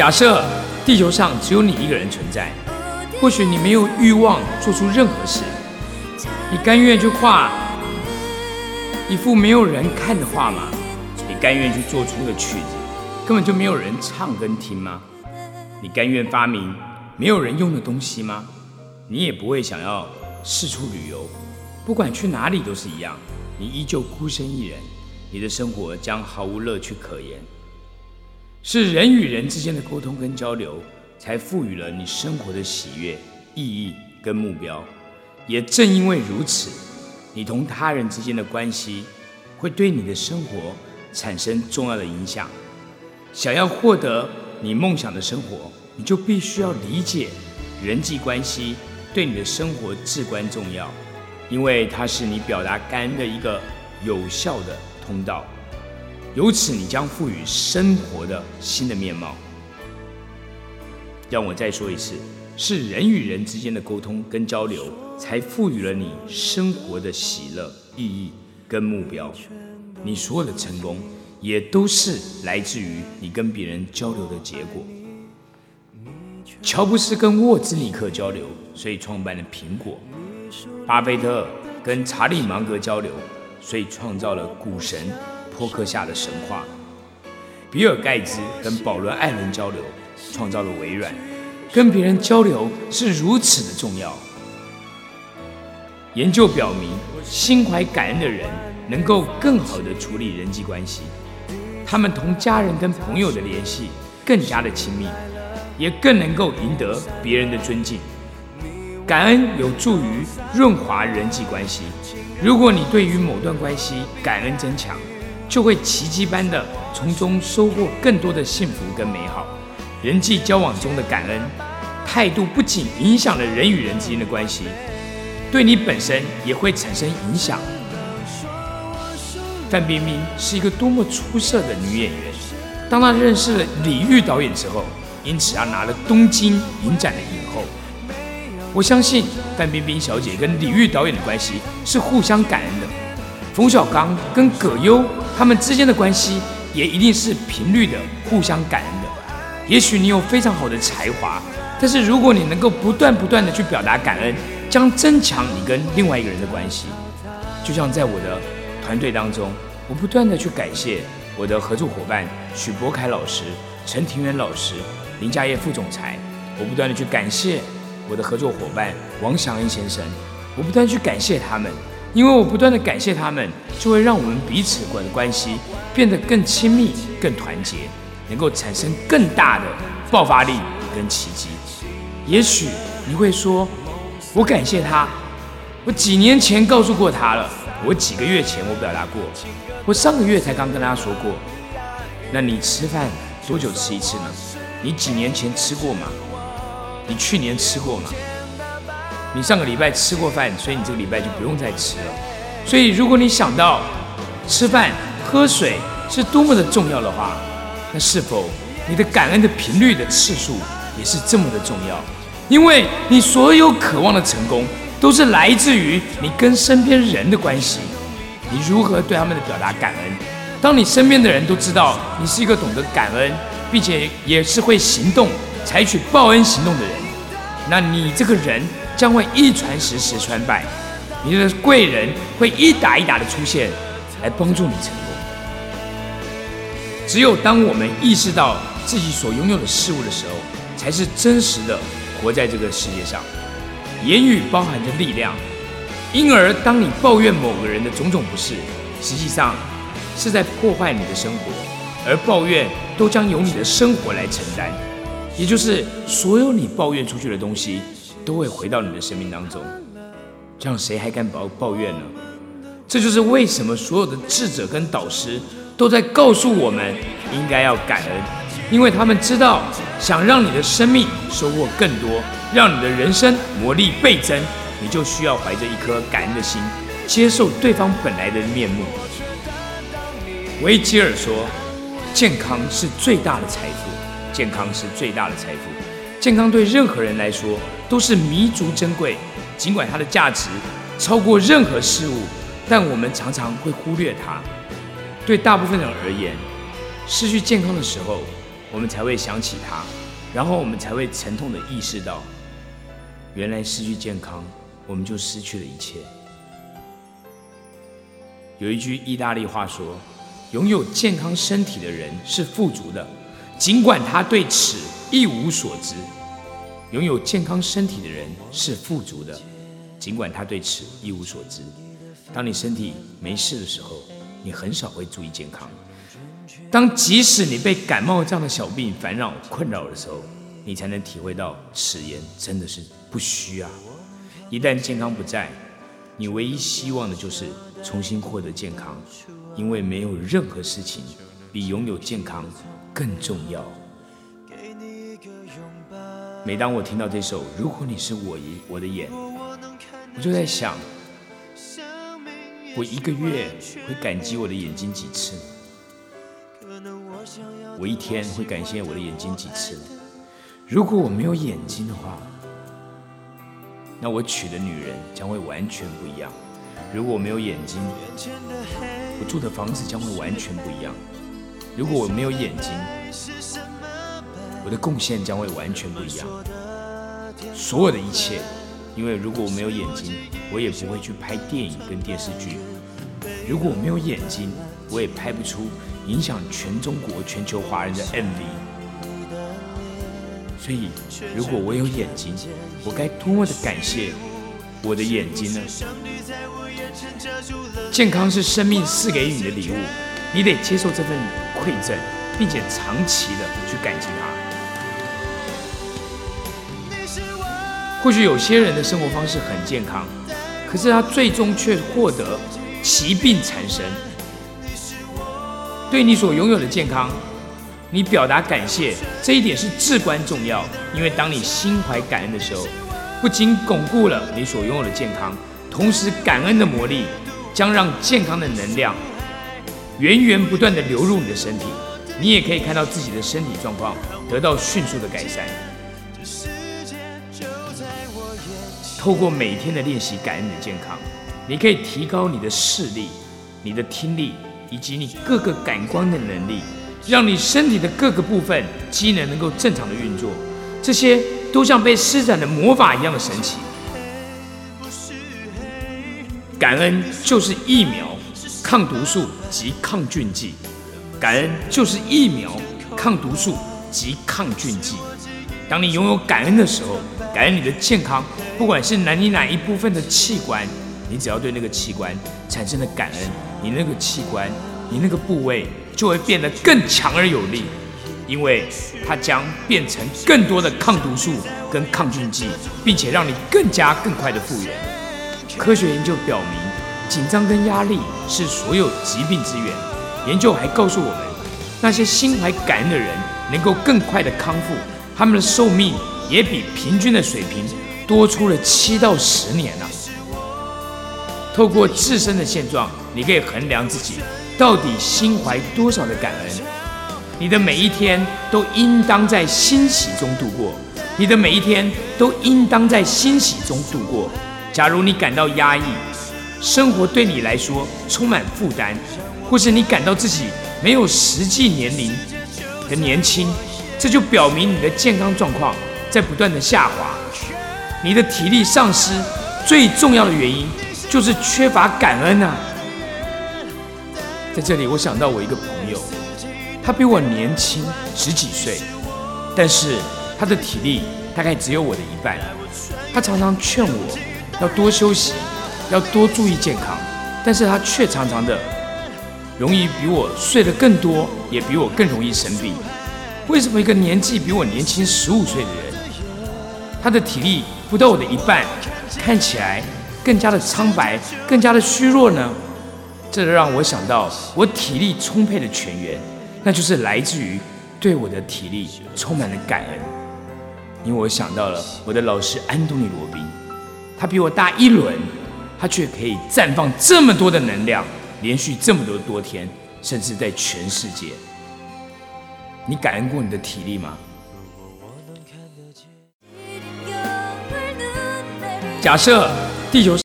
假设地球上只有你一个人存在，或许你没有欲望做出任何事，你甘愿去画一幅没有人看的画吗？你甘愿去做出个曲子，根本就没有人唱跟听吗？你甘愿发明没有人用的东西吗？你也不会想要四处旅游，不管去哪里都是一样，你依旧孤身一人，你的生活将毫无乐趣可言。是人与人之间的沟通跟交流，才赋予了你生活的喜悦、意义跟目标。也正因为如此，你同他人之间的关系会对你的生活产生重要的影响。想要获得你梦想的生活，你就必须要理解人际关系对你的生活至关重要，因为它是你表达感恩的一个有效的通道。由此，你将赋予生活的新的面貌。让我再说一次，是人与人之间的沟通跟交流，才赋予了你生活的喜乐、意义跟目标。你所有的成功，也都是来自于你跟别人交流的结果。乔布斯跟沃兹尼克交流，所以创办了苹果；巴菲特跟查理芒格交流，所以创造了股神。托克下的神话，比尔盖茨跟保罗艾伦交流，创造了微软。跟别人交流是如此的重要。研究表明，心怀感恩的人能够更好的处理人际关系，他们同家人跟朋友的联系更加的亲密，也更能够赢得别人的尊敬。感恩有助于润滑人际关系。如果你对于某段关系感恩增强，就会奇迹般的从中收获更多的幸福跟美好。人际交往中的感恩态度不仅影响了人与人之间的关系，对你本身也会产生影响。范冰冰是一个多么出色的女演员。当她认识了李玉导演之后，因此她拿了东京影展的影后。我相信范冰冰小姐跟李玉导演的关系是互相感恩的。冯小刚跟葛优。他们之间的关系也一定是频率的，互相感恩的。也许你有非常好的才华，但是如果你能够不断不断的去表达感恩，将增强你跟另外一个人的关系。就像在我的团队当中，我不断的去感谢我的合作伙伴许博凯老师、陈庭元老师、林家业副总裁，我不断的去感谢我的合作伙伴王祥恩先生，我不断去感谢他们。因为我不断的感谢他们，就会让我们彼此的关系变得更亲密、更团结，能够产生更大的爆发力跟奇迹。也许你会说，我感谢他，我几年前告诉过他了，我几个月前我表达过，我上个月才刚跟他说过。那你吃饭多久吃一次呢？你几年前吃过吗？你去年吃过吗？你上个礼拜吃过饭，所以你这个礼拜就不用再吃了。所以，如果你想到吃饭、喝水是多么的重要的话，那是否你的感恩的频率的次数也是这么的重要？因为你所有渴望的成功，都是来自于你跟身边人的关系。你如何对他们的表达感恩？当你身边的人都知道你是一个懂得感恩，并且也是会行动、采取报恩行动的人，那你这个人。将会一传十，十传百，你的贵人会一打一打的出现，来帮助你成功。只有当我们意识到自己所拥有的事物的时候，才是真实的活在这个世界上。言语包含着力量，因而当你抱怨某个人的种种不是，实际上是在破坏你的生活，而抱怨都将由你的生活来承担，也就是所有你抱怨出去的东西。都会回到你的生命当中，这样谁还敢抱抱怨呢？这就是为什么所有的智者跟导师都在告诉我们应该要感恩，因为他们知道，想让你的生命收获更多，让你的人生魔力倍增，你就需要怀着一颗感恩的心，接受对方本来的面目。维吉尔说：“健康是最大的财富，健康是最大的财富。”健康对任何人来说都是弥足珍贵，尽管它的价值超过任何事物，但我们常常会忽略它。对大部分人而言，失去健康的时候，我们才会想起它，然后我们才会沉痛的意识到，原来失去健康，我们就失去了一切。有一句意大利话说：“拥有健康身体的人是富足的，尽管他对此一无所知。”拥有健康身体的人是富足的，尽管他对此一无所知。当你身体没事的时候，你很少会注意健康。当即使你被感冒这样的小病烦扰困扰的时候，你才能体会到此言真的是不虚啊！一旦健康不在，你唯一希望的就是重新获得健康，因为没有任何事情比拥有健康更重要。每当我听到这首《如果你是我一我的眼》，我就在想，我一个月会感激我的眼睛几次？我一天会感谢我的眼睛几次？如果我没有眼睛的话，那我娶的女人将会完全不一样。如果我没有眼睛，我住的房子将会完全不一样。如果我没有眼睛，我的贡献将会完全不一样。所有的一切，因为如果我没有眼睛，我也不会去拍电影跟电视剧。如果我没有眼睛，我也拍不出影响全中国、全球华人的 MV。所以，如果我有眼睛，我该多么的感谢我的眼睛呢？健康是生命赐给你的礼物，你得接受这份馈赠，并且长期的去感激它。或许有些人的生活方式很健康，可是他最终却获得疾病缠身。对你所拥有的健康，你表达感谢这一点是至关重要。因为当你心怀感恩的时候，不仅巩固了你所拥有的健康，同时感恩的魔力将让健康的能量源源不断的流入你的身体，你也可以看到自己的身体状况得到迅速的改善。透过每天的练习感恩的健康，你可以提高你的视力、你的听力。以及你各个感官的能力，让你身体的各个部分机能能够正常的运作，这些都像被施展的魔法一样的神奇。感恩就是疫苗、抗毒素及抗菌剂。感恩就是疫苗、抗毒素及抗菌剂。当你拥有感恩的时候，感恩你的健康，不管是哪你哪一部分的器官。你只要对那个器官产生了感恩，你那个器官，你那个部位就会变得更强而有力，因为它将变成更多的抗毒素跟抗菌剂，并且让你更加更快的复原。科学研究表明，紧张跟压力是所有疾病之源。研究还告诉我们，那些心怀感恩的人能够更快的康复，他们的寿命也比平均的水平多出了七到十年呢。透过自身的现状，你可以衡量自己到底心怀多少的感恩。你的每一天都应当在欣喜中度过，你的每一天都应当在欣喜中度过。假如你感到压抑，生活对你来说充满负担，或是你感到自己没有实际年龄的年轻，这就表明你的健康状况在不断的下滑，你的体力丧失。最重要的原因。就是缺乏感恩呐！在这里，我想到我一个朋友，他比我年轻十几岁，但是他的体力大概只有我的一半。他常常劝我要多休息，要多注意健康，但是他却常常的容易比我睡得更多，也比我更容易生病。为什么一个年纪比我年轻十五岁的人，他的体力不到我的一半，看起来？更加的苍白，更加的虚弱呢？这让我想到我体力充沛的泉源，那就是来自于对我的体力充满了感恩。因为我想到了我的老师安东尼罗宾，他比我大一轮，他却可以绽放这么多的能量，连续这么多多天，甚至在全世界。你感恩过你的体力吗？假设。地球。